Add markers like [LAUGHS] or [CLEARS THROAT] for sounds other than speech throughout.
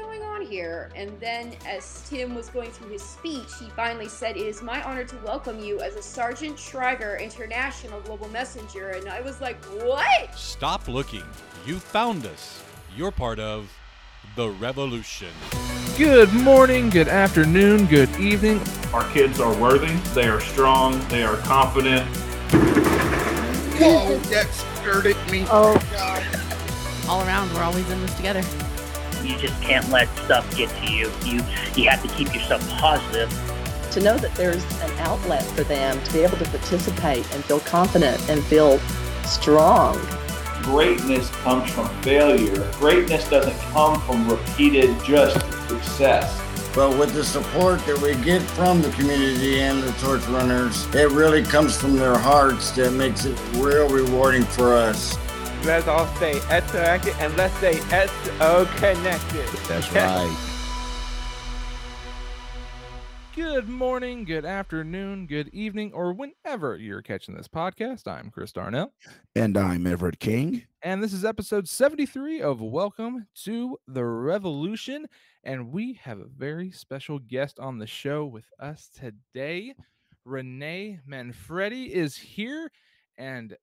going on here? And then, as Tim was going through his speech, he finally said, It is my honor to welcome you as a Sargent Shriver International Global Messenger. And I was like, What? Stop looking. You found us. You're part of the revolution. Good morning, good afternoon, good evening. Our kids are worthy, they are strong, they are confident. Whoa, that skirted me. Oh, God. All around, we're always in this together. You just can't let stuff get to you. You you have to keep yourself positive. To know that there's an outlet for them to be able to participate and feel confident and feel strong. Greatness comes from failure. Greatness doesn't come from repeated just success. But with the support that we get from the community and the torch runners, it really comes from their hearts that makes it real rewarding for us. Let's all stay connected and let's stay SO connected. That's right. [LAUGHS] Good morning, good afternoon, good evening, or whenever you're catching this podcast. I'm Chris Darnell. And I'm Everett King. And this is episode 73 of Welcome to the Revolution. And we have a very special guest on the show with us today. Renee Manfredi is here. And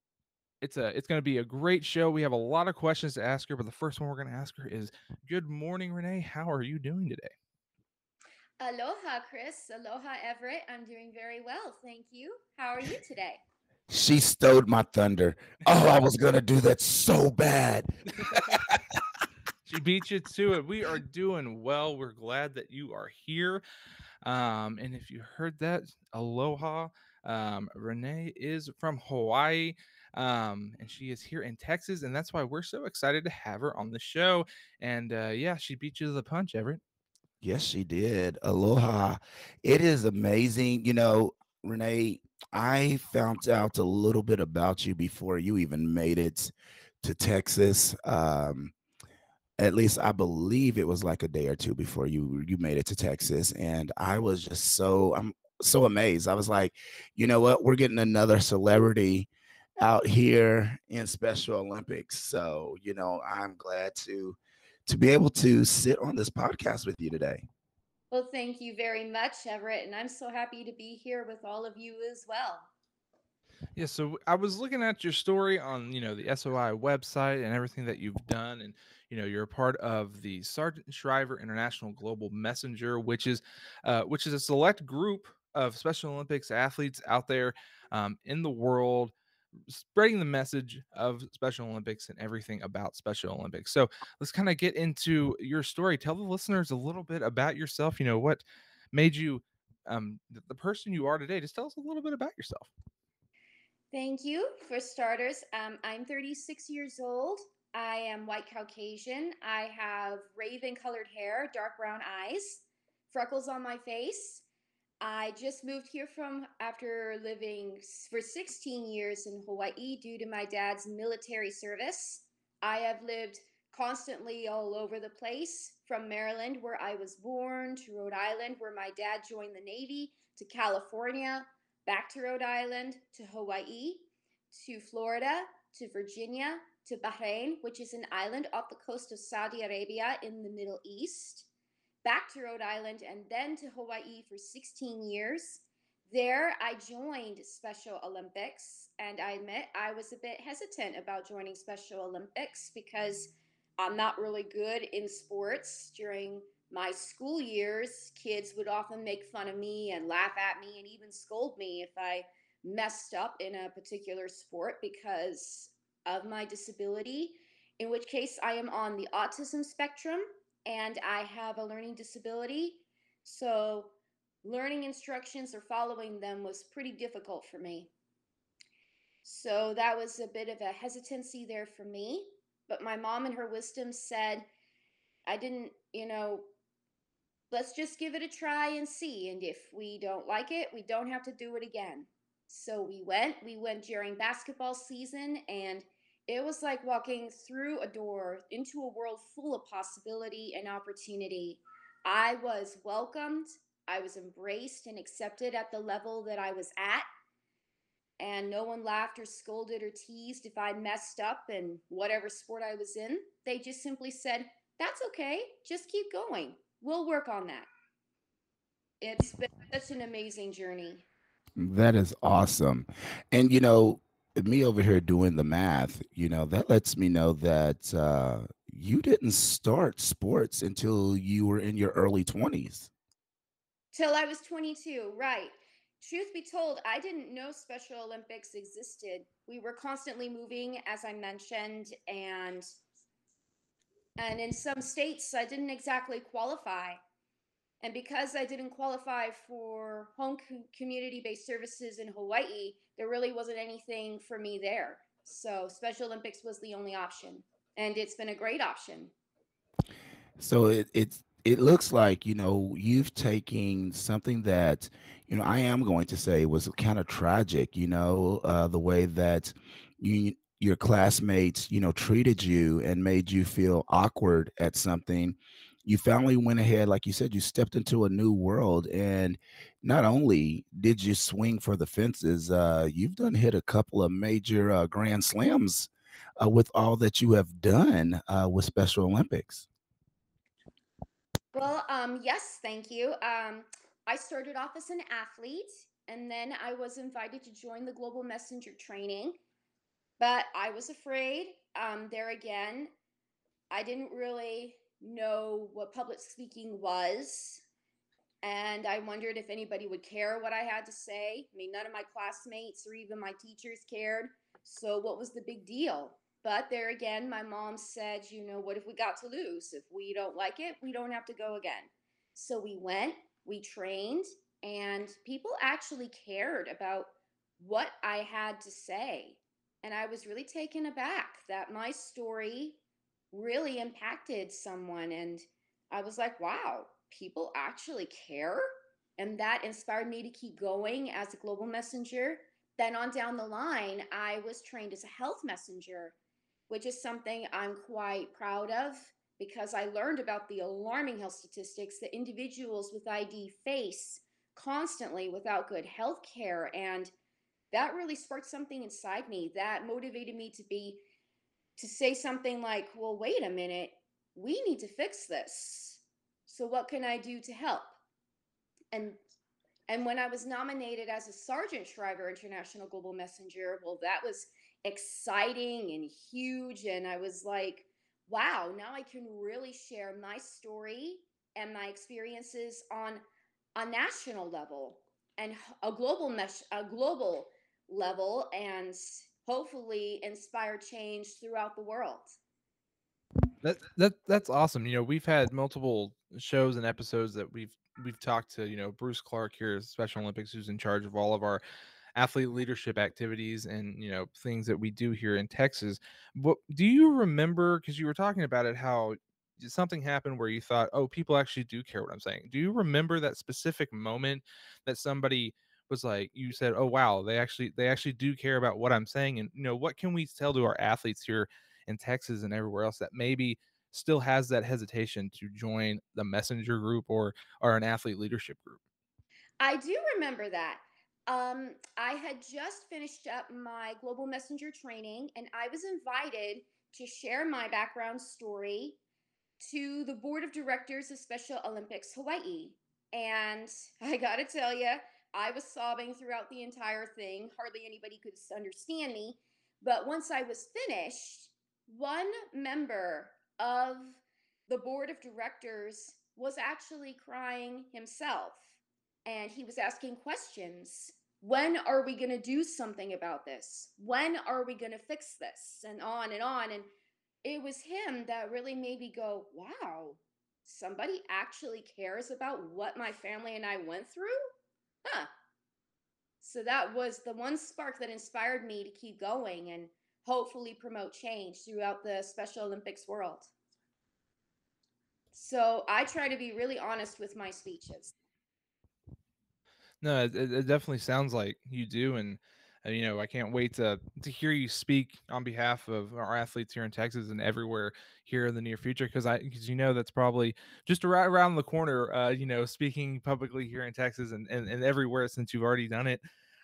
it's a it's going to be a great show. We have a lot of questions to ask her, but the first one we're going to ask her is Good morning, Renee. How are you doing today? Aloha, Chris. Aloha, Everett. I'm doing very well. Thank you. How are you today? She stole my thunder. Oh, I was going to do that so bad. [LAUGHS] she beat you to it. We are doing well. We're glad that you are here. Um, and if you heard that, aloha. Um, Renee is from Hawaii. Um, and she is here in Texas, and that's why we're so excited to have her on the show. And uh, yeah, she beat you to the punch, Everett. Yes, she did. Aloha. It is amazing. You know, Renee, I found out a little bit about you before you even made it to Texas. Um, at least I believe it was like a day or two before you you made it to Texas, and I was just so I'm so amazed. I was like, you know what? We're getting another celebrity out here in Special Olympics. So, you know, I'm glad to to be able to sit on this podcast with you today. Well, thank you very much, Everett, and I'm so happy to be here with all of you as well. Yeah, so I was looking at your story on, you know, the SOI website and everything that you've done and you know, you're a part of the Sargent Shriver International Global Messenger, which is uh, which is a select group of Special Olympics athletes out there um, in the world spreading the message of Special Olympics and everything about Special Olympics. So let's kind of get into your story. Tell the listeners a little bit about yourself. You know, what made you um, the person you are today. Just tell us a little bit about yourself. Thank you. For starters, um, I'm 36 years old. I am white Caucasian. I have raven colored hair, dark brown eyes, freckles on my face. I just moved here from after living for 16 years in Hawaii due to my dad's military service. I have lived constantly all over the place from Maryland, where I was born, to Rhode Island, where my dad joined the Navy, to California, back to Rhode Island, to Hawaii, to Florida, to Virginia, to Bahrain, which is an island off the coast of Saudi Arabia in the Middle East back to Rhode Island, and then to Hawaii for 16 years. There, I joined Special Olympics, and I admit I was a bit hesitant about joining Special Olympics because I'm not really good in sports. During my school years, kids would often make fun of me and laugh at me and even scold me if I messed up in a particular sport because of my disability, in which case I am on the autism spectrum and I have a learning disability. So, learning instructions or following them was pretty difficult for me. So, that was a bit of a hesitancy there for me. But my mom, in her wisdom, said, I didn't, you know, let's just give it a try and see. And if we don't like it, we don't have to do it again. So we went. We went during basketball season and it was like walking through a door into a world full of possibility and opportunity. I was welcomed, I was embraced and accepted at the level that I was at. And no one laughed or scolded or teased if I messed up in whatever sport I was in. They just simply said, that's okay. Just keep going. We'll work on that. It's been such an amazing journey. That is awesome. And you know, me over here doing the math, you know, that lets me know that uh, you didn't start sports until you were in your early 20s. Till I was 22, right. Truth be told, I didn't know Special Olympics existed. We were constantly moving, as I mentioned, and and in some states I didn't exactly qualify. And because I didn't qualify for home co- community based services in Hawaii, there really wasn't anything for me there. So Special Olympics was the only option. And it's been a great option. So it it's it looks like, you know, you've taken something that, you know, I am going to say was kind of tragic, you know, uh, the way that you your classmates, you know, treated you and made you feel awkward at something you finally went ahead, like you said, you stepped into a new world. And not only did you swing for the fences, uh, you've done hit a couple of major uh, grand slams uh, with all that you have done uh, with Special Olympics. Well, um, yes, thank you. Um, I started off as an athlete and then I was invited to join the Global Messenger training, but I was afraid. Um, there again, I didn't really know what public speaking was. And I wondered if anybody would care what I had to say. I mean, none of my classmates or even my teachers cared. So, what was the big deal? But there again, my mom said, you know, what if we got to lose? If we don't like it, we don't have to go again. So, we went, we trained, and people actually cared about what I had to say. And I was really taken aback that my story really impacted someone. And I was like, wow, people actually care. And that inspired me to keep going as a global messenger. Then on down the line, I was trained as a health messenger, which is something I'm quite proud of because I learned about the alarming health statistics that individuals with ID face constantly without good health care. And that really sparked something inside me that motivated me to be to say something like, well, wait a minute, we need to fix this. So what can I do to help? And and when I was nominated as a Sargent Shriver International Global Messenger, well, that was exciting and huge. And I was like, wow, now I can really share my story and my experiences on a national level and a global mesh, a global level. And hopefully inspire change throughout the world. That that that's awesome. You know, we've had multiple shows and episodes that we've we've talked to, you know, Bruce Clark here, Special Olympics, who's in charge of all of our athlete leadership activities and you know things that we do here in Texas. But do you remember? Because you were talking about it, how something happened where you thought, oh, people actually do care what I'm saying. Do you remember that specific moment that somebody was like you said oh wow they actually they actually do care about what i'm saying and you know what can we tell to our athletes here in texas and everywhere else that maybe still has that hesitation to join the messenger group or or an athlete leadership group? I do remember that. Um, i had just finished up my global messenger training and i was invited to share my background story to the board of directors of special olympics hawaii and [LAUGHS] i gotta tell you I was sobbing throughout the entire thing. Hardly anybody could understand me. But once I was finished, one member of the board of directors was actually crying himself. And he was asking questions. When are we going to do something about this? When are we going to fix this? And on and on. And it was him that really made me go, wow, somebody actually cares about what my family and I went through? Huh. So that was the one spark that inspired me to keep going and hopefully promote change throughout the Special Olympics world. So I try to be really honest with my speeches. No, it, it definitely sounds like you do, and uh, you know I can't wait to to hear you speak on behalf of our athletes here in Texas and everywhere here in the near future because I because you know that's probably just right around the corner. Uh, you know, speaking publicly here in Texas and, and, and everywhere since you've already done it.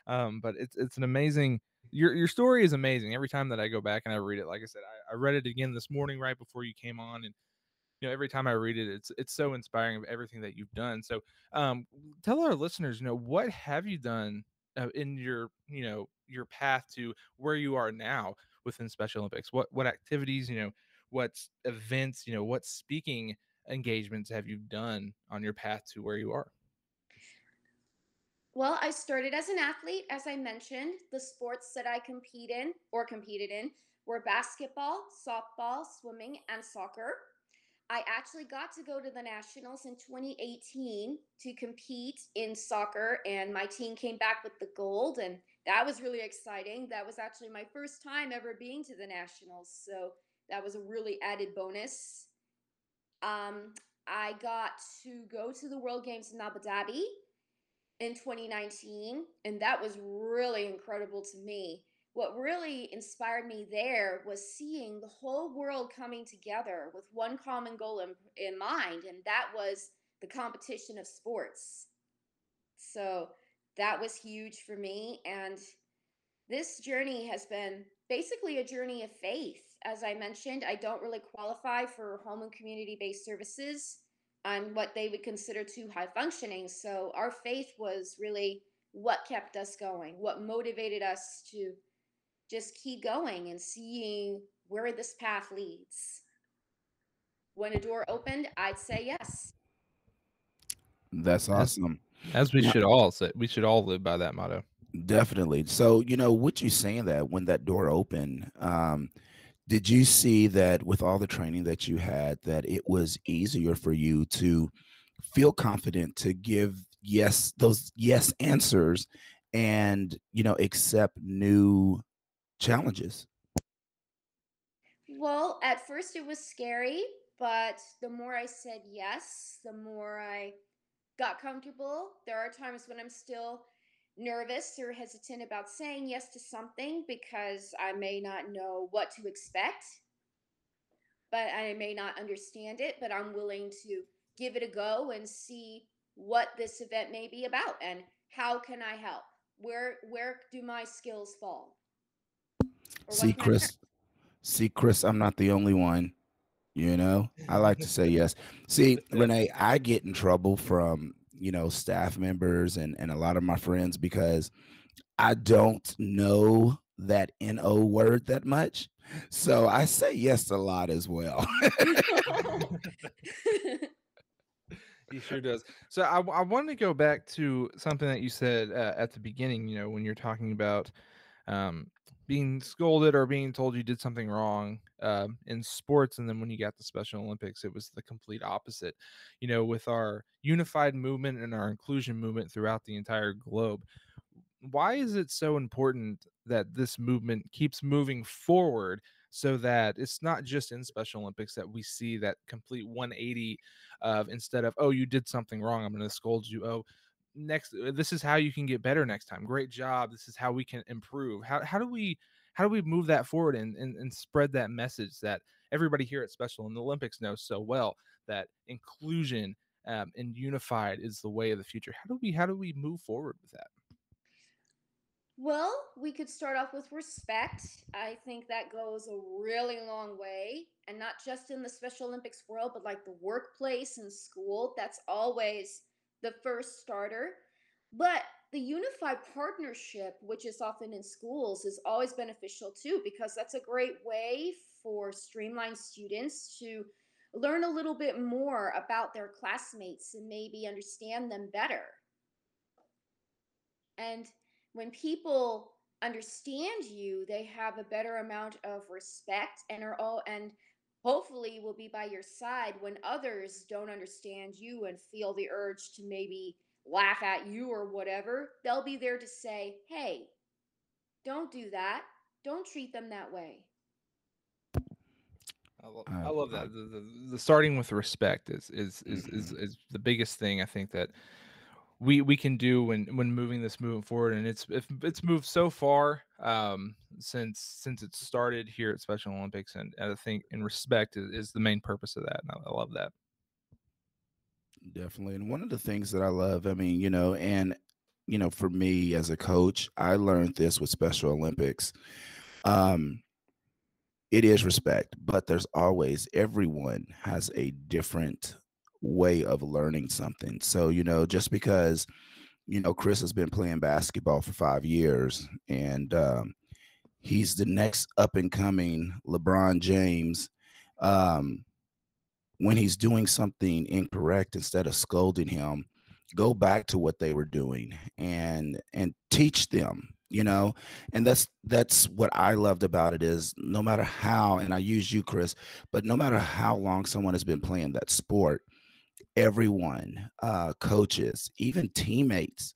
Um, but it's it's an amazing your your story is amazing. Every time that I go back and I read it, like I said, I, I read it again this morning right before you came on, and you know every time I read it, it's it's so inspiring of everything that you've done. So um, tell our listeners, you know, what have you done uh, in your you know your path to where you are now within Special Olympics? What what activities, you know, what events, you know, what speaking engagements have you done on your path to where you are? Well, I started as an athlete, as I mentioned. The sports that I compete in or competed in were basketball, softball, swimming, and soccer. I actually got to go to the Nationals in 2018 to compete in soccer, and my team came back with the gold, and that was really exciting. That was actually my first time ever being to the Nationals, so that was a really added bonus. Um, I got to go to the World Games in Abu Dhabi in 2019, and that was really incredible to me. What really inspired me there was seeing the whole world coming together with one common goal in, in mind, and that was the competition of sports. So that was huge for me. And this journey has been basically a journey of faith. As I mentioned, I don't really qualify for home and community based services on what they would consider too high functioning. So our faith was really what kept us going, what motivated us to just keep going and seeing where this path leads. When a door opened, I'd say yes. That's awesome. As we should all say, we should all live by that motto. Definitely. So, you know, what you saying that when that door opened, um, did you see that with all the training that you had that it was easier for you to feel confident to give yes those yes answers and you know accept new challenges well at first it was scary but the more i said yes the more i got comfortable there are times when i'm still nervous or hesitant about saying yes to something because I may not know what to expect, but I may not understand it, but I'm willing to give it a go and see what this event may be about and how can I help? Where where do my skills fall? See Chris see Chris, I'm not the only one. You know, I like to say yes. See, Renee, I get in trouble from you know staff members and and a lot of my friends because I don't know that no word that much. So I say yes a lot as well. he sure does. So I, I want to go back to something that you said uh, at the beginning. You know, when you're talking about um, being scolded or being told you did something wrong uh, in sports and then when you got the special olympics it was the complete opposite. You know with our unified movement and our inclusion movement throughout the entire globe why is it so important that this movement keeps moving forward so that it's not just in special olympics that we see that complete 180 of instead of oh you did something wrong i'm going to scold you oh next uh, this is how you can get better next time great job this is how we can improve how, how do we how do we move that forward and, and, and spread that message that everybody here at special and the olympics knows so well that inclusion um, and unified is the way of the future? How do we how do we move forward with that? Well we could start off with respect. I think that goes a really long way and not just in the special olympics world but like the workplace and school that's always the first starter. But the unified partnership, which is often in schools, is always beneficial too, because that's a great way for streamlined students to learn a little bit more about their classmates and maybe understand them better. And when people understand you, they have a better amount of respect and are all and hopefully will be by your side when others don't understand you and feel the urge to maybe laugh at you or whatever. They'll be there to say, hey, don't do that. Don't treat them that way. I love, I love that. The, the, the, starting with respect is is, is is mm-hmm. is the biggest thing I think that we we can do when when moving this moving forward and it's it's moved so far um since since it started here at special olympics and, and i think in respect is, is, the main purpose of that and I, I love that. Definitely and one of the things that i love i mean you know and you know for me as a coach i learned this with special olympics um it is respect, but there's always everyone has a different way of learning something. So, you know, just because, you know, Chris has been playing basketball for five years and um, he's the next up and coming LeBron James. Um, when he's doing something incorrect, instead of scolding him, go back to what they were doing and and teach them you know and that's that's what i loved about it is no matter how and i use you chris but no matter how long someone has been playing that sport everyone uh coaches even teammates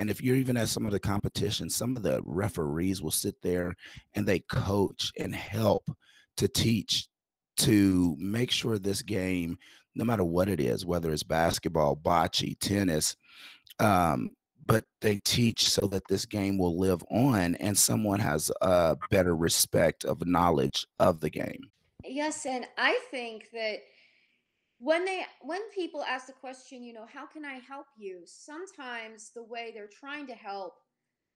and if you're even at some of the competitions some of the referees will sit there and they coach and help to teach to make sure this game no matter what it is whether it's basketball bocce tennis um, but they teach so that this game will live on and someone has a better respect of knowledge of the game. Yes, and I think that when they when people ask the question, you know, how can I help you? Sometimes the way they're trying to help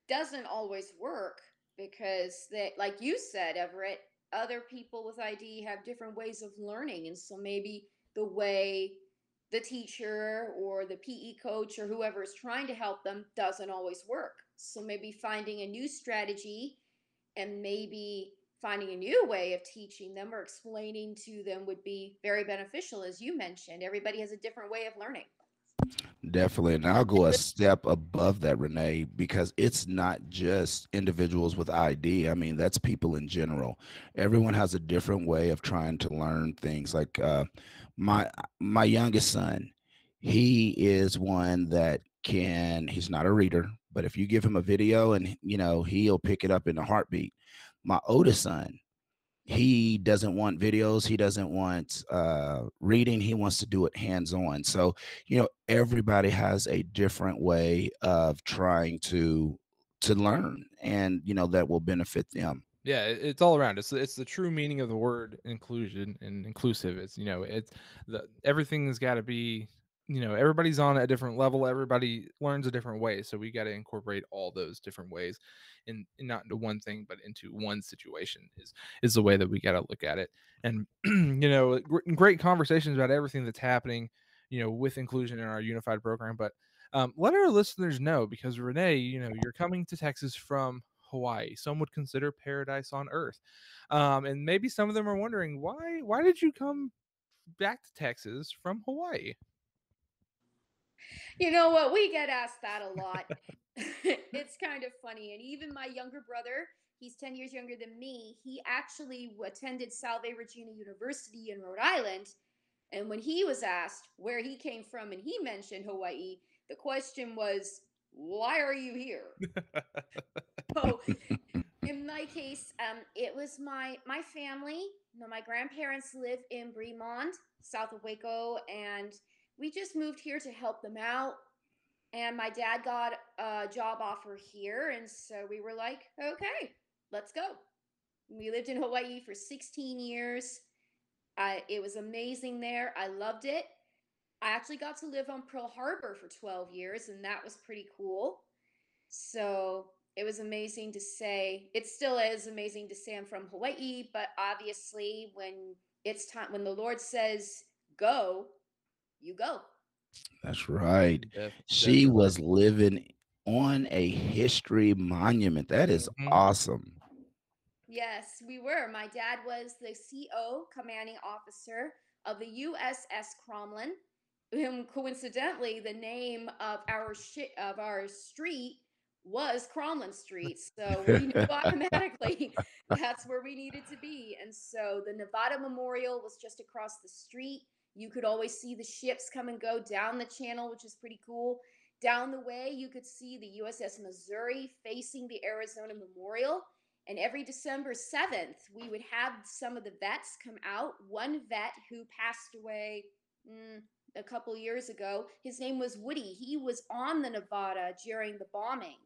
doesn't always work because they like you said, Everett, other people with ID have different ways of learning and so maybe the way the teacher or the PE coach or whoever is trying to help them doesn't always work. So maybe finding a new strategy and maybe finding a new way of teaching them or explaining to them would be very beneficial as you mentioned. Everybody has a different way of learning. Definitely. And I'll go a step above that, Renee, because it's not just individuals with ID. I mean, that's people in general. Everyone has a different way of trying to learn things. Like uh, my my youngest son, he is one that can. He's not a reader, but if you give him a video and you know he'll pick it up in a heartbeat. My oldest son, he doesn't want videos he doesn't want uh, reading he wants to do it hands on so you know everybody has a different way of trying to to learn and you know that will benefit them. Yeah it's all around it's it's the true meaning of the word inclusion and inclusive it's you know it's the everything's got to be you know everybody's on a different level everybody learns a different way so we got to incorporate all those different ways in, not into one thing but into one situation is is the way that we got to look at it and [CLEARS THROAT] you know great conversations about everything that's happening you know with inclusion in our unified program but um, let our listeners know because renee you know you're coming to texas from Hawaii. Some would consider paradise on earth. Um, and maybe some of them are wondering why why did you come back to Texas from Hawaii? You know what? We get asked that a lot. [LAUGHS] it's kind of funny. And even my younger brother, he's 10 years younger than me, he actually attended Salve Regina University in Rhode Island. And when he was asked where he came from and he mentioned Hawaii, the question was, why are you here? so [LAUGHS] in my case, um, it was my my family. You know, my grandparents live in Bremond, south of Waco, and we just moved here to help them out. And my dad got a job offer here, and so we were like, okay, let's go. We lived in Hawaii for 16 years. It was amazing there. I loved it. I actually got to live on Pearl Harbor for 12 years, and that was pretty cool. So it was amazing to say. It still is amazing to say I'm from Hawaii, but obviously, when it's time, when the Lord says go, you go. That's right. she was living on a history monument. That is mm-hmm. awesome. Yes, we were. My dad was the CO, commanding officer of the USS Crommelin him coincidentally the name of our sh- of our street was Crommelin Street. So we knew [LAUGHS] automatically that's where we needed to be. And so the Nevada Memorial was just across the street. You could always see the ships come and go down the channel, which is pretty cool. Down the way, you could see the USS Missouri facing the Arizona Memorial. And every December 7th, we would have some of the vets come out. One vet who passed away mm, a couple years ago. His name was Woody. He was on the Nevada during the bombing.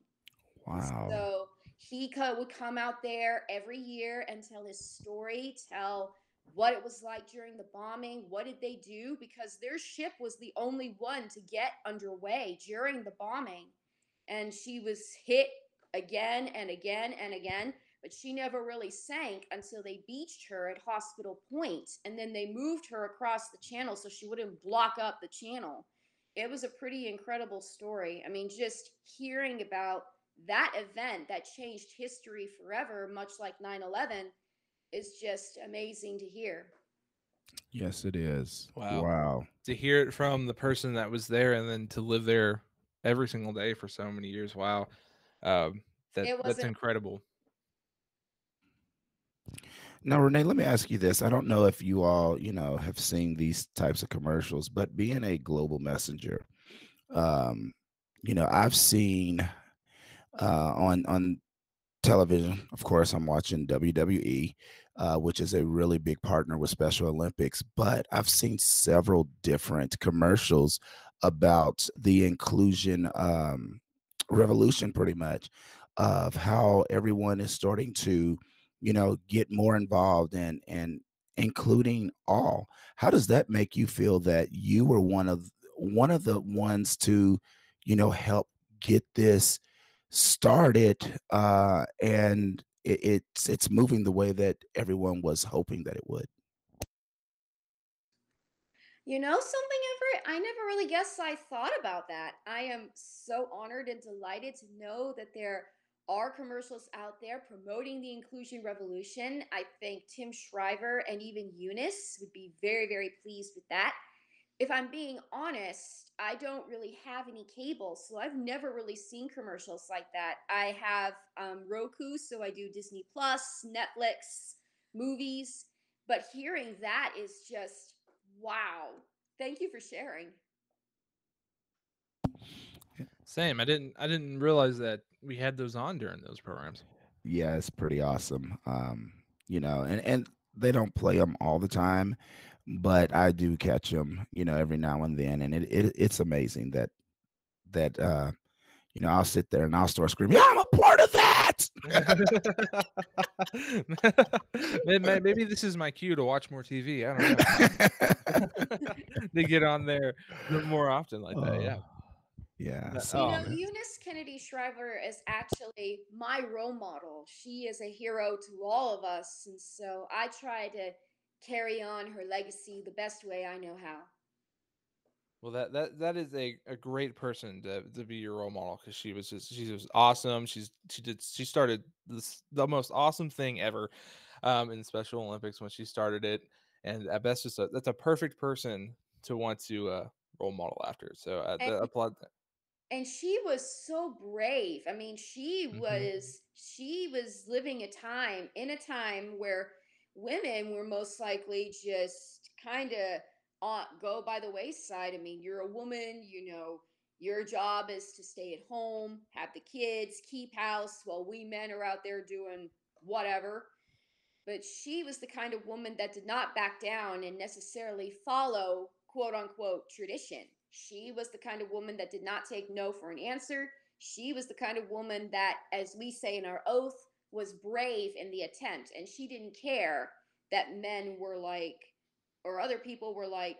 Wow. So he would come out there every year and tell his story, tell what it was like during the bombing, what did they do because their ship was the only one to get underway during the bombing and she was hit again and again and again, but she never really sank until they beached her at Hospital Point, and then they moved her across the channel so she wouldn't block up the channel. It was a pretty incredible story. I mean, just hearing about that event that changed history forever, much like 9 11, is just amazing to hear. Yes, it is. Wow. Wow. To hear it from the person that was there and then to live there every single day for so many years. Wow. Um, that, that's incredible. Now, Renee, let me ask you this. I don't know if you all, you know, have seen these types of commercials, but being a global messenger, um, you know, I've seen uh, on on television. Of course, I'm watching WWE, uh, which is a really big partner with Special Olympics. But I've seen several different commercials about the inclusion um, revolution, pretty much, of how everyone is starting to, you know, get more involved and and including all. How does that make you feel that you were one of one of the ones to, you know, help get this started uh and it, it's it's moving the way that everyone was hoping that it would You know something, Everett? I never really guess I thought about that. I am so honored and delighted to know that there are commercials out there promoting the inclusion revolution. I think Tim Shriver and even Eunice would be very, very pleased with that. If I'm being honest, I don't really have any cable, so I've never really seen commercials like that. I have um, Roku, so I do Disney Plus, Netflix, movies, but hearing that is just wow. Thank you for sharing. Same. I didn't I didn't realize that we had those on during those programs. yeah it's pretty awesome um you know and and they don't play them all the time but i do catch them you know every now and then and it, it it's amazing that that uh you know i'll sit there and i'll start screaming yeah, i'm a part of that [LAUGHS] May- may- Maybe this is my cue to watch more TV. I don't know. [LAUGHS] they get on there more often like that. Yeah. yeah That- so You Oh, know. Eunice Kennedy Shriver is actually my role model. She is a hero to all of us. And so I try to carry on her legacy the best way I know how. Well, that that that is a, a great person to, to be your role model because she was just she was awesome. She's she did she started this the most awesome thing ever, um, in Special Olympics when she started it, and that's just a that's a perfect person to want to uh, role model after. So uh, And- the, applaud that. and she was so brave i mean she Mhm. was she was living a time in a time where women were most likely just kind of go by the wayside i mean you're a woman you know your job is to stay at home have the kids keep house while we men are out there doing whatever but she was the kind of woman that did not back down and necessarily follow quote unquote tradition. She was the kind of woman that did not take no for an answer. She was the kind of woman that, as we say in our oath, was brave in the attempt. And she didn't care that men were like, or other people were like,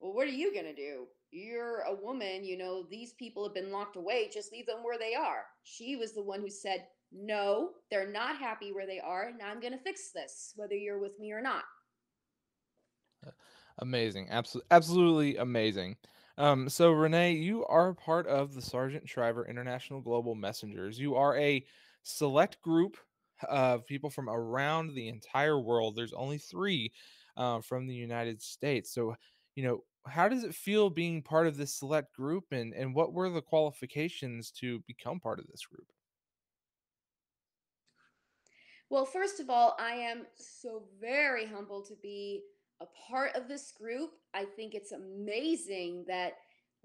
well, what are you going to do? You're a woman, you know, these people have been locked away. Just leave them where they are. She was the one who said, no, they're not happy where they are. And I'm going to fix this, whether you're with me or not. Amazing, absolutely, absolutely amazing. Um, so Renee, you are part of the Sargent Shriver International Global Messengers. You are a select group of people from around the entire world. There's only three uh, from the United States. So, you know, how does it feel being part of this select group, and and what were the qualifications to become part of this group? Well, first of all, I am so very humbled to be a part of this group. I think it's amazing that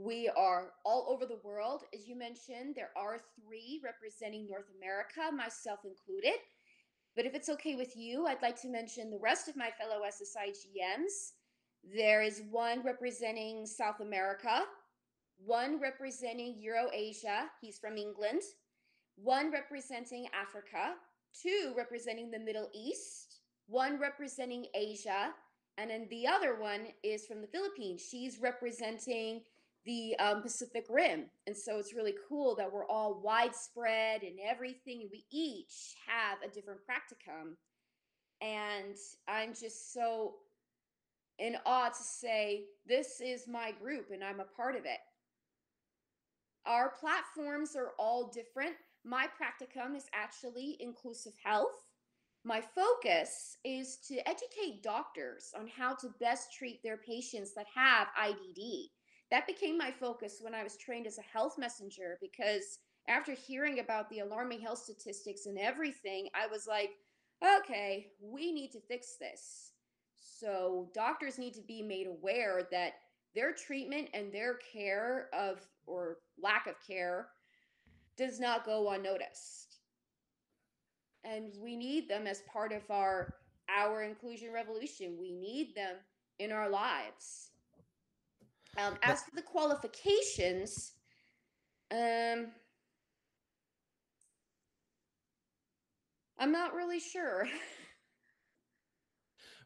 we are all over the world. As you mentioned, there are three representing North America, myself included. But if it's okay with you, I'd like to mention the rest of my fellow SSIGMs. There is one representing South America, one representing Eurasia, he's from England, one representing Africa, two representing the Middle East, one representing Asia, and then the other one is from the Philippines. She's representing the um, Pacific Rim. And so it's really cool that we're all widespread and everything. We each have a different practicum. And I'm just so in awe to say, this is my group and I'm a part of it. Our platforms are all different. My practicum is actually inclusive health. My focus is to educate doctors on how to best treat their patients that have IDD. That became my focus when I was trained as a health messenger because after hearing about the alarming health statistics and everything, I was like, okay, we need to fix this. So doctors need to be made aware that their treatment and their care of or lack of care does not go unnoticed. And we need them as part of our our inclusion revolution. We need them in our lives. Um, as for the qualifications, um, I'm not really sure. [LAUGHS]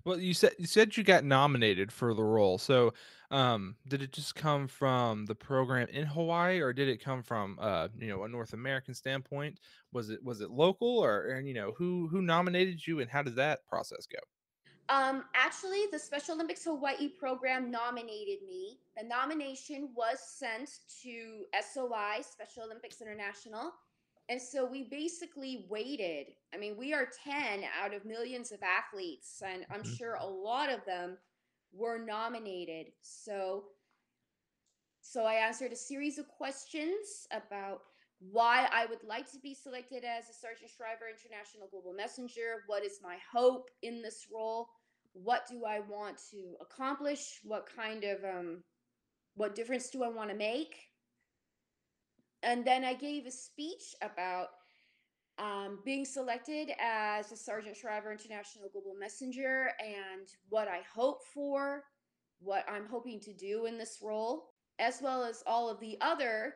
Well, you said you said you got nominated for the role. So, um, did it just come from the program in Hawaii, or did it come from uh, you know, a North American standpoint? Was it was it local, or and you know, who who nominated you, and how did that process go? Um, actually, the Special Olympics Hawaii program nominated me. The nomination was sent to SOI, Special Olympics International. And so we basically waited. I mean, we are 10 out of millions of athletes, and I'm Mhm. sure a lot of them were nominated. So so I answered a series of questions about why I would like to be selected as a Sargent Shriver International Global Messenger. What is my hope in this role? What do I want to accomplish? What kind of um, what difference do I want to make? And then I gave a speech about um, being selected as a Sargent Shriver International Global Messenger and what I hope for, what I'm hoping to do in this role, as well as all of the other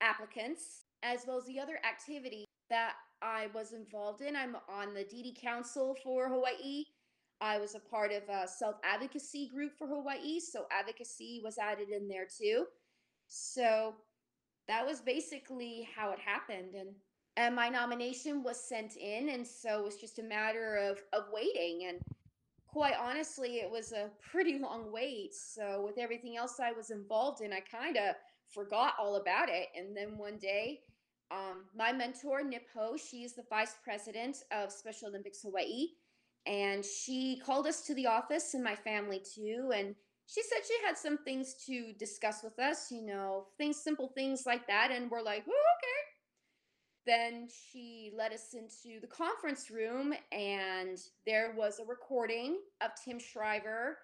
applicants, as well as the other activity that I was involved in. I'm on the DD Council for Hawaii. I was a part of a self advocacy group for Hawaii, so advocacy was added in there too. So that was basically how it happened and and my nomination was sent in and so it was just a matter of of waiting and quite honestly it was a pretty long wait so with everything else i was involved in i kind of forgot all about it and then one day um, my mentor nip ho she's the vice president of special olympics hawaii and she called us to the office and my family too and she said she had some things to discuss with us, you know, things, simple things like that. And we're like, oh, okay. Then she led us into the conference room, and there was a recording of Tim Shriver.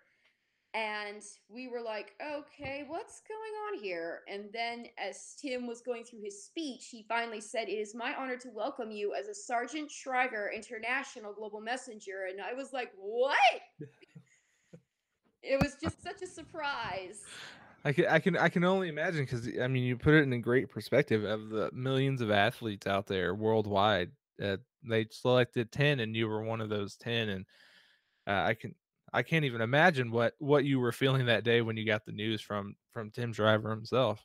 And we were like, okay, what's going on here? And then, as Tim was going through his speech, he finally said, It is my honor to welcome you as a Sargent Shriver International Global Messenger. And I was like, what? [LAUGHS] it was just such a surprise. I can I can I can only imagine because I mean you put it in a great perspective of the millions of athletes out there worldwide. Uh, they selected ten, and you were one of those ten, and uh, I can I can't even imagine what what you were feeling that day when you got the news from from Tim Shriver himself.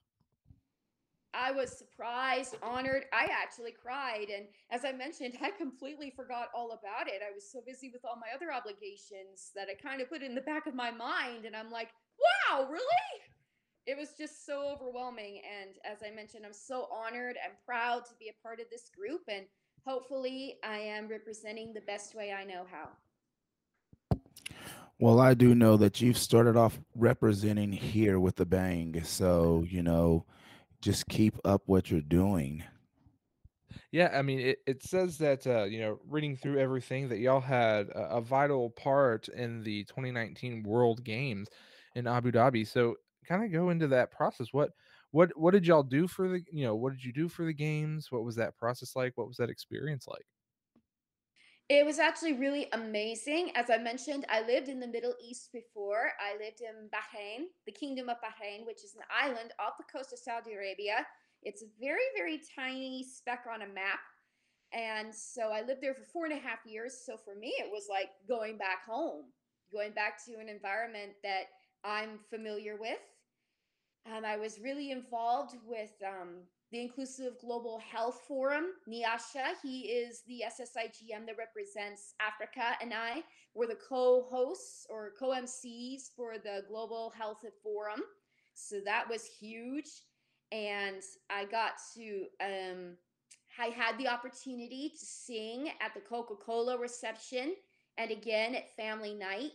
I was surprised, honored. I actually cried. And as I mentioned, [LAUGHS] I completely forgot all about it. I was so busy with all my other obligations that I kind of put it in the back of my mind. And I'm like, wow, really? It was just so overwhelming. And as I mentioned, I'm so honored and proud to be a part of this group. And hopefully, I am representing the best way I know how. Well, I do know that you've started off representing here with a bang. So, you know, just keep up what you're doing. Yeah, I mean, it, it says that, uh, you know, reading through everything, that y'all had a, a vital part in the 2019 World Games in Abu Dhabi. So, kind of go into that process. What, what, what did y'all do for the, you know, what did you do for the games? What was that process like? What was that experience like? It was actually really amazing. As I mentioned, I lived in the Middle East before. I lived in Bahrain, the Kingdom of Bahrain, which is an island off the coast of Saudi Arabia. It's a very, very tiny speck on a map. And so I lived there for four and a half years. So for me, it was like going back home, going back to an environment that I'm familiar with. Um, I was really involved with um, the Inclusive Global Health Forum, Niasha. He is the SSIGM that represents Africa, and I were the co hosts or co MCs for the Global Health Forum. So that was huge. And I got to, um, I had the opportunity to sing at the Coca Cola reception and again at Family Night.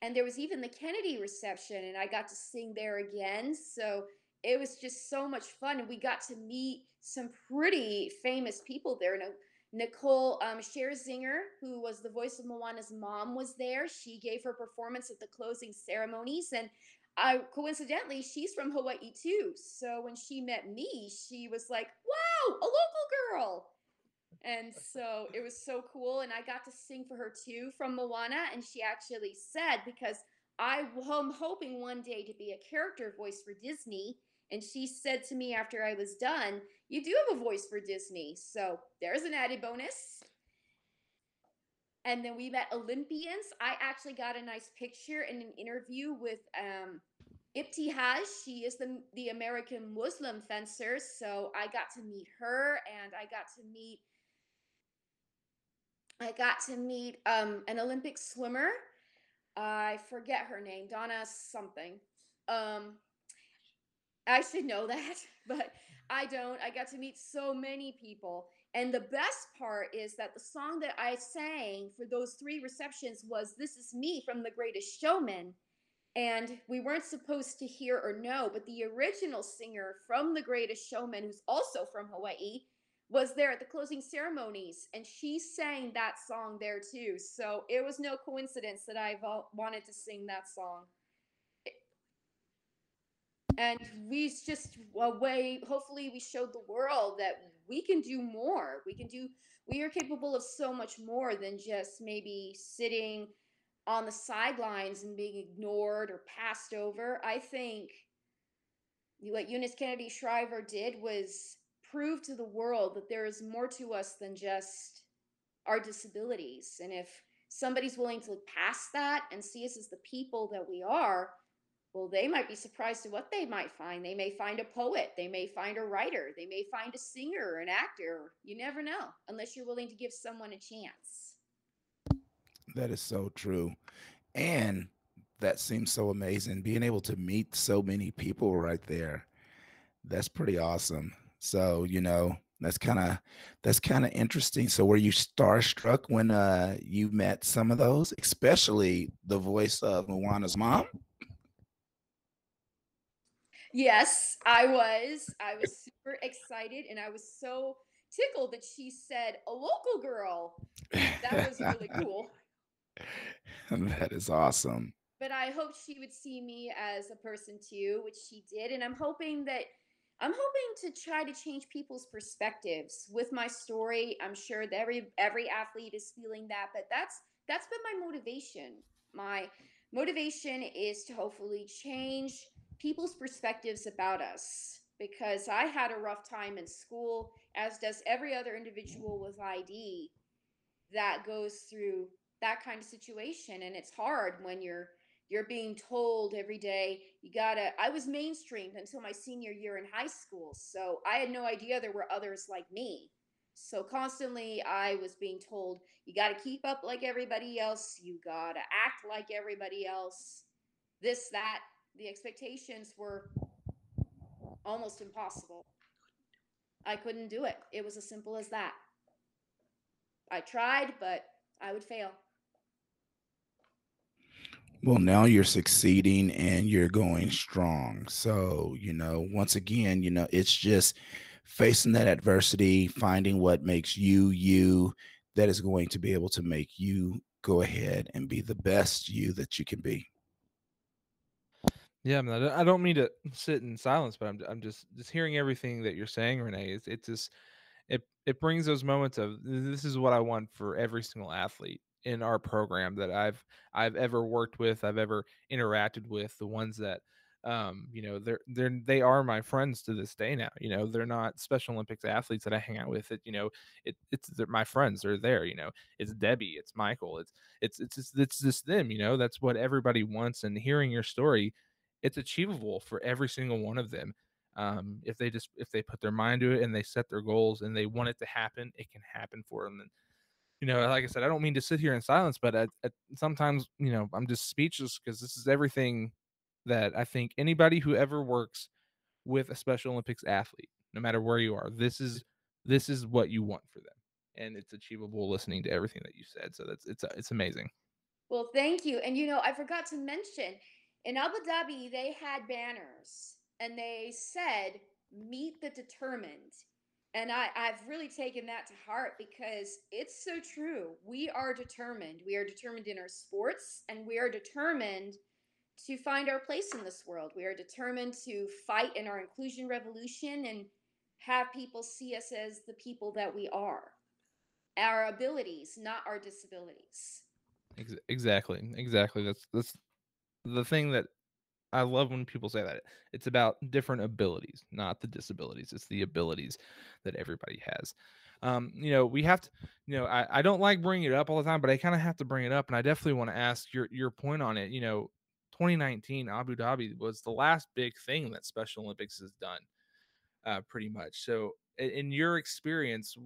And there was even the Kennedy reception, and I got to sing there again. So it was just so much fun. And we got to meet some pretty famous people there. Nicole um, Scherzinger, who was the voice of Moana's mom, was there. She gave her performance at the closing ceremonies. And coincidentally, she's from Hawaii too. So when she met me, she was like, wow, a local girl. And so it was so cool. And I got to sing for her too from Moana. And she actually said, because I am hoping one day to be a character voice for Disney. And she said to me after I was done, You do have a voice for Disney. So there's an added bonus. And then we met Olympians. I actually got a nice picture in an interview with um, Ibtihaj. She is the, the American Muslim fencer. So I got to meet her and I got to meet I got to meet um, an Olympic swimmer. I forget her name, Donna something. Um, I should know that, [LAUGHS] but I don't. I got to meet so many people. And the best part is that the song that I sang for those three receptions was This Is Me from The Greatest Showman. And we weren't supposed to hear or know, but the original singer from The Greatest Showman, who's also from Hawaii, was there at the closing ceremonies and she sang that song there too. So it was no coincidence that I wanted to sing that song. And we just a way, hopefully, we showed the world that we can do more. We can do, we are capable of so much more than just maybe sitting on the sidelines and being ignored or passed over. I think what Eunice Kennedy Shriver did was prove to the world that there is more to us than just our disabilities. And if somebody's willing to look past that and see us as the people that we are, well, they might be surprised at what they might find. They may find a poet, they may find a writer, they may find a singer, or an actor. You never know unless you're willing to give someone a chance. That is so true. And that seems so amazing being able to meet so many people right there. That's pretty awesome. So, you know, that's kind of that's kind of interesting. So were you starstruck when uh you met some of those, especially the voice of Moana's mom? Yes, I was. I was super excited and I was so tickled that she said a local girl. That was really [LAUGHS] cool. that is awesome. But I hoped she would see me as a person too, which she did. And I'm hoping that I'm hoping to try to change people's perspectives with my story. I'm sure that every every athlete is feeling that, but that's that's been my motivation. My motivation is to hopefully change people's perspectives about us because I had a rough time in school, as does every other individual with ID that goes through that kind of situation. And it's hard when you're you're being told every day you gotta i was mainstreamed until my senior year in high school so i had no idea there were others like me. So constantly i was being told you gotta keep up like everybody else you gotta act like everybody else. This that the expectations were almost impossible. I couldn't do it. It was as simple as that. I tried but i would fail well, now you're succeeding and you're going strong. So, you know, once again, you know, it's just facing that adversity, finding what makes you you that is going to be able to make you go ahead and be the best you that you can be. Yeah, I don't mean to sit in silence, but I'm I'm just just hearing everything that you're saying, Renee. It's it's just it it brings those moments of this is what I want for every single athlete in our program that I've I've ever worked with, I've ever interacted with, the ones that um, you know, they're they're they are my friends to this day now. You know, they're not Special Olympics athletes that I hang out with. It, you know, it it's they're my friends. They're there. You know, it's Debbie, it's Michael, it's it's it's just, it's just them. You know, that's what everybody wants. And hearing your story, it's achievable for every single one of them. Um, if they just if they put their mind to it and they set their goals and they want it to happen, it can happen for them. And you know, like I said, I don't mean to sit here in silence, but at, sometimes you know I'm just speechless because this is everything that I think anybody who ever works with a Special Olympics athlete, no matter where you are, this is this is what you want for them, and it's achievable. Listening to everything that you said, so that's it's it's amazing. Well, thank you. And you know, I forgot to mention in Abu Dhabi, they had banners and they said, meet the determined. And I, I've really taken that to heart because it's so true. We are determined. We are determined in our sports and we are determined to find our place in this world. We are determined to fight in our inclusion revolution and have people see us as the people that we are, our abilities, not our disabilities. Exactly, exactly. That's that's the thing that I love when people say that. It's about different abilities, not the disabilities. It's the abilities that everybody has. Um, you know, we have to, you know, I, I don't like bringing it up all the time, but I kind of have to bring it up. And I definitely want to ask your, your point on it. You know, 2019 Abu Dhabi was the last big thing that Special Olympics has done, uh, pretty much. So, in, in your experience,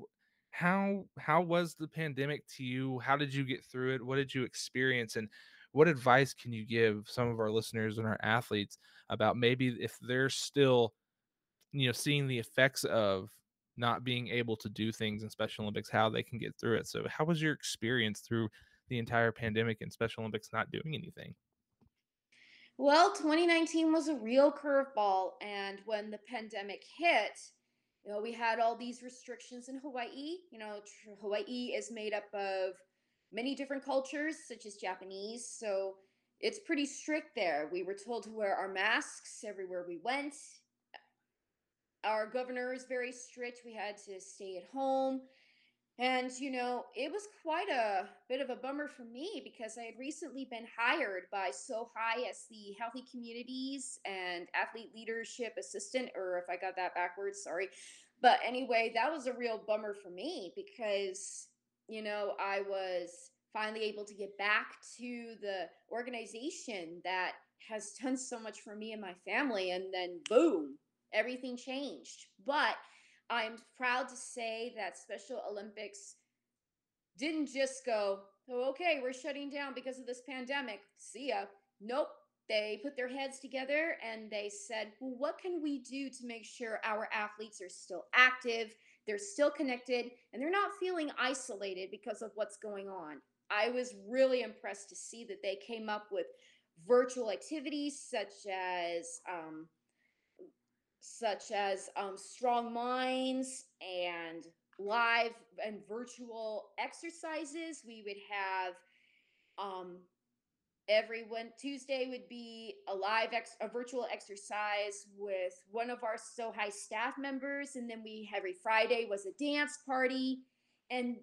how how was the pandemic to you? How did you get through it? What did you experience? And what advice can you give some of our listeners and our athletes about maybe if they're still, you know, seeing the effects of not being able to do things in Special Olympics, how they can get through it? So, how was your experience through the entire pandemic and Special Olympics not doing anything? Well, 2019 was a real curveball. And when the pandemic hit, you know, we had all these restrictions in Hawaii. You know, Hawaii is made up of many different cultures, such as Japanese. So it's pretty strict there. We were told to wear our masks everywhere we went. Our governor is very strict. We had to stay at home. And, you know, it was quite a bit of a bummer for me because I had recently been hired by SOHI as the Healthy Communities and Athlete Leadership Assistant, or if I got that backwards, sorry. But anyway, that was a real bummer for me because, you know, I was finally able to get back to the organization that has done so much for me and my family. And then, boom, everything changed. But I'm proud to say that Special Olympics didn't just go, oh, okay, we're shutting down because of this pandemic. See ya. Nope. They put their heads together and they said, well, what can we do to make sure our athletes are still active, they're still connected, and they're not feeling isolated because of what's going on? I was really impressed to see that they came up with virtual activities such as um, such as um, strong minds and live and virtual exercises. We would have um, every one Tuesday would be a live ex, a virtual exercise with one of our SOHI staff members, and then we every Friday was a dance party, and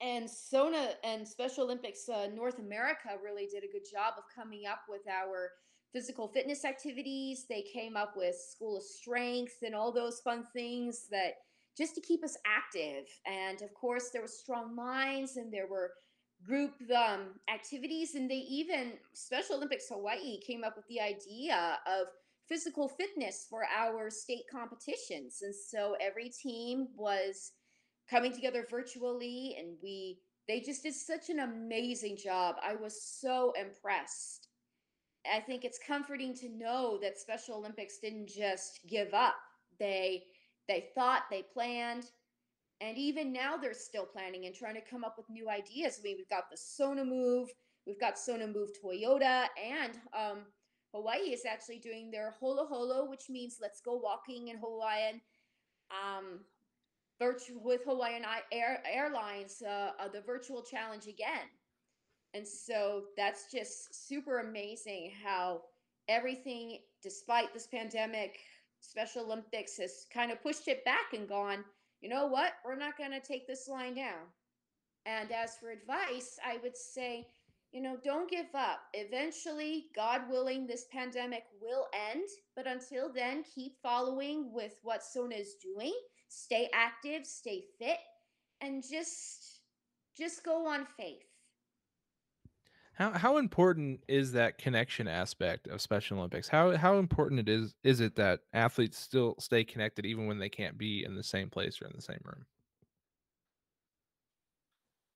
and Sona and Special Olympics uh, North America really did a good job of coming up with our physical fitness activities. They came up with School of Strength and all those fun things that just to keep us active. And of course, there was Strong Minds and there were group um, activities. And they even, Special Olympics Hawaii came up with the idea of physical fitness for our state competitions. And so every team was coming together virtually and we they just did such an amazing job. I was so impressed I think it's comforting to know that Special Olympics didn't just give up. They they thought, they planned, and even now they're still planning and trying to come up with new ideas. I mean, we've got the Sona Move, we've got Sona Move Toyota, and um, Hawaii is actually doing their Holo Holo, which means let's go walking in Hawaiian. Um, virtual with Hawaiian Air, Airlines, uh, uh, the virtual challenge again. And so that's just super amazing how everything, despite this pandemic, Special Olympics has kind of pushed it back and gone, you know what? We're not going to take this line down. And as for advice, I would say, you know, don't give up. Eventually, God willing, this pandemic will end. But until then, keep following with what Sona is doing. Stay active, stay fit, and just just go on faith. How how important is that connection aspect of Special Olympics? How how important it is is it that athletes still stay connected even when they can't be in the same place or in the same room?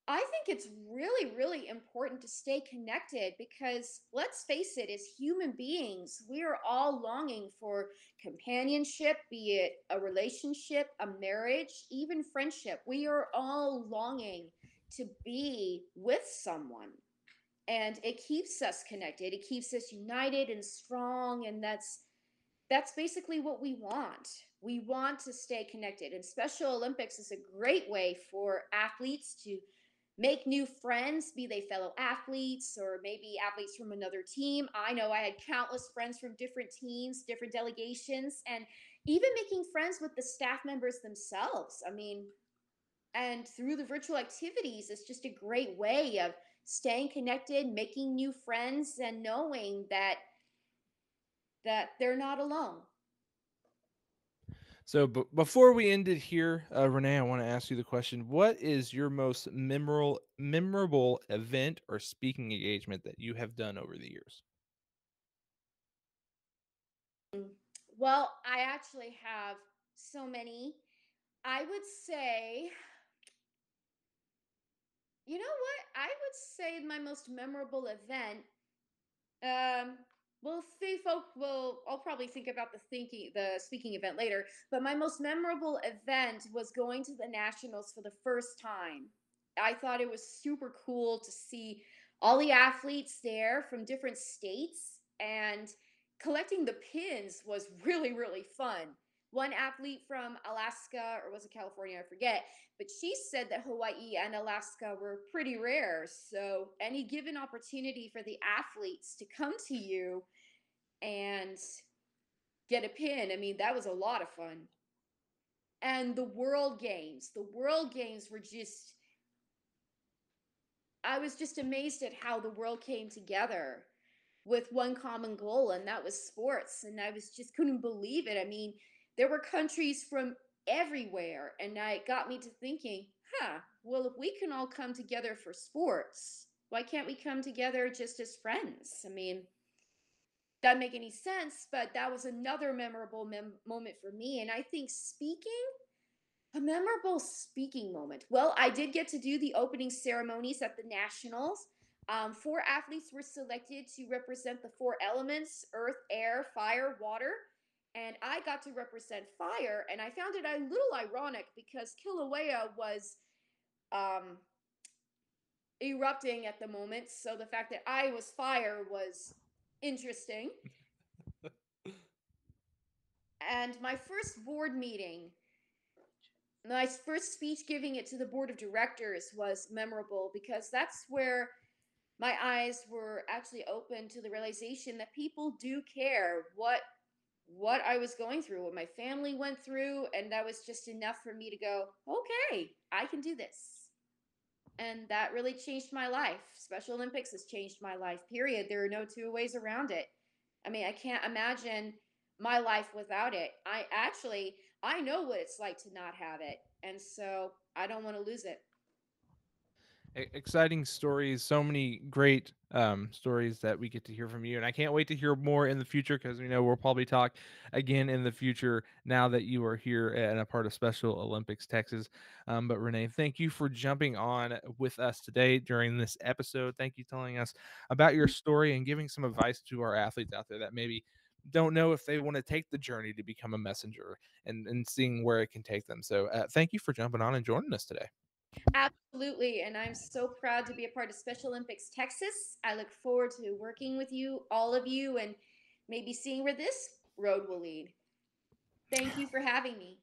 I think it's really, really important to stay connected because let's face it, as human beings, we are all longing for companionship, be it a relationship, a marriage, even friendship. We are all longing to be with someone. And it keeps us connected. It keeps us united and strong. And that's that's basically what we want. We want to stay connected. And Special Olympics is a great way for athletes to make new friends, be they fellow athletes or maybe athletes from another team. I know I had countless friends from different teams, different delegations, and even making friends with the staff members themselves. I mean, and through the virtual activities, it's just a great way of staying connected, making new friends, and knowing that that they're not alone. So, b- before we end it here, uh, Renee, I want to ask you the question: What is your most memorable memorable event or speaking engagement that you have done over the years? Well, I actually have so many. I would say, you know what? I would say my most memorable event. Um, well, see, folk will. I'll probably think about the thinking, the speaking event later. But my most memorable event was going to the nationals for the first time. I thought it was super cool to see all the athletes there from different states, and collecting the pins was really, really fun. One athlete from Alaska, or was it California? I forget. But she said that Hawaii and Alaska were pretty rare. So, any given opportunity for the athletes to come to you and get a pin, I mean, that was a lot of fun. And the World Games, the World Games were just, I was just amazed at how the world came together with one common goal, and that was sports. And I was just couldn't believe it. I mean, there were countries from everywhere, and it got me to thinking, huh, well, if we can all come together for sports, why can't we come together just as friends? I mean, doesn't make any sense, but that was another memorable mem- moment for me. And I think speaking, a memorable speaking moment. Well, I did get to do the opening ceremonies at the Nationals. Um, four athletes were selected to represent the four elements earth, air, fire, water and I got to represent fire, and I found it a little ironic because Kilauea was um, erupting at the moment, so the fact that I was fire was interesting. [LAUGHS] and my first board meeting, my first speech giving it to the board of directors was memorable because that's where my eyes were actually open to the realization that people do care what what I was going through, what my family went through, and that was just enough for me to go, okay, I can do this. And that really changed my life. Special Olympics has changed my life, period. There are no two ways around it. I mean, I can't imagine my life without it. I actually, I know what it's like to not have it. And so I don't want to lose it exciting stories so many great um, stories that we get to hear from you and i can't wait to hear more in the future because we know we'll probably talk again in the future now that you are here and a part of special olympics texas. Um, but renee thank you for jumping on with us today during this episode. Thank you telling us about your story and giving some advice to our athletes out there that maybe don't know if they want to take the journey to become a messenger and, and seeing where it can take them. So uh, thank you for jumping on and joining us today Absolutely. And I'm so proud to be a part of Special Olympics Texas. I look forward to working with you, all of you, and maybe seeing where this road will lead. Thank you for having me.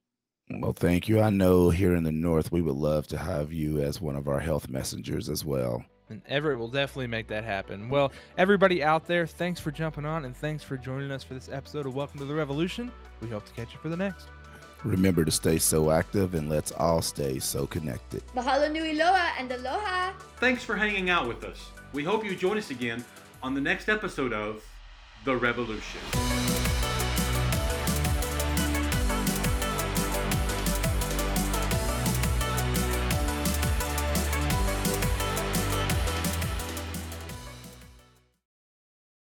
Well, thank you. I know here in the North, we would love to have you as one of our health messengers as well. And Everett will definitely make that happen. Well, everybody out there, thanks for jumping on and thanks for joining us for this episode of Welcome to the Revolution. We hope to catch you for the next. Remember to stay so active and let's all stay so connected. Mahalo nui loa and aloha. Thanks for hanging out with us. We hope you join us again on the next episode of The Revolution.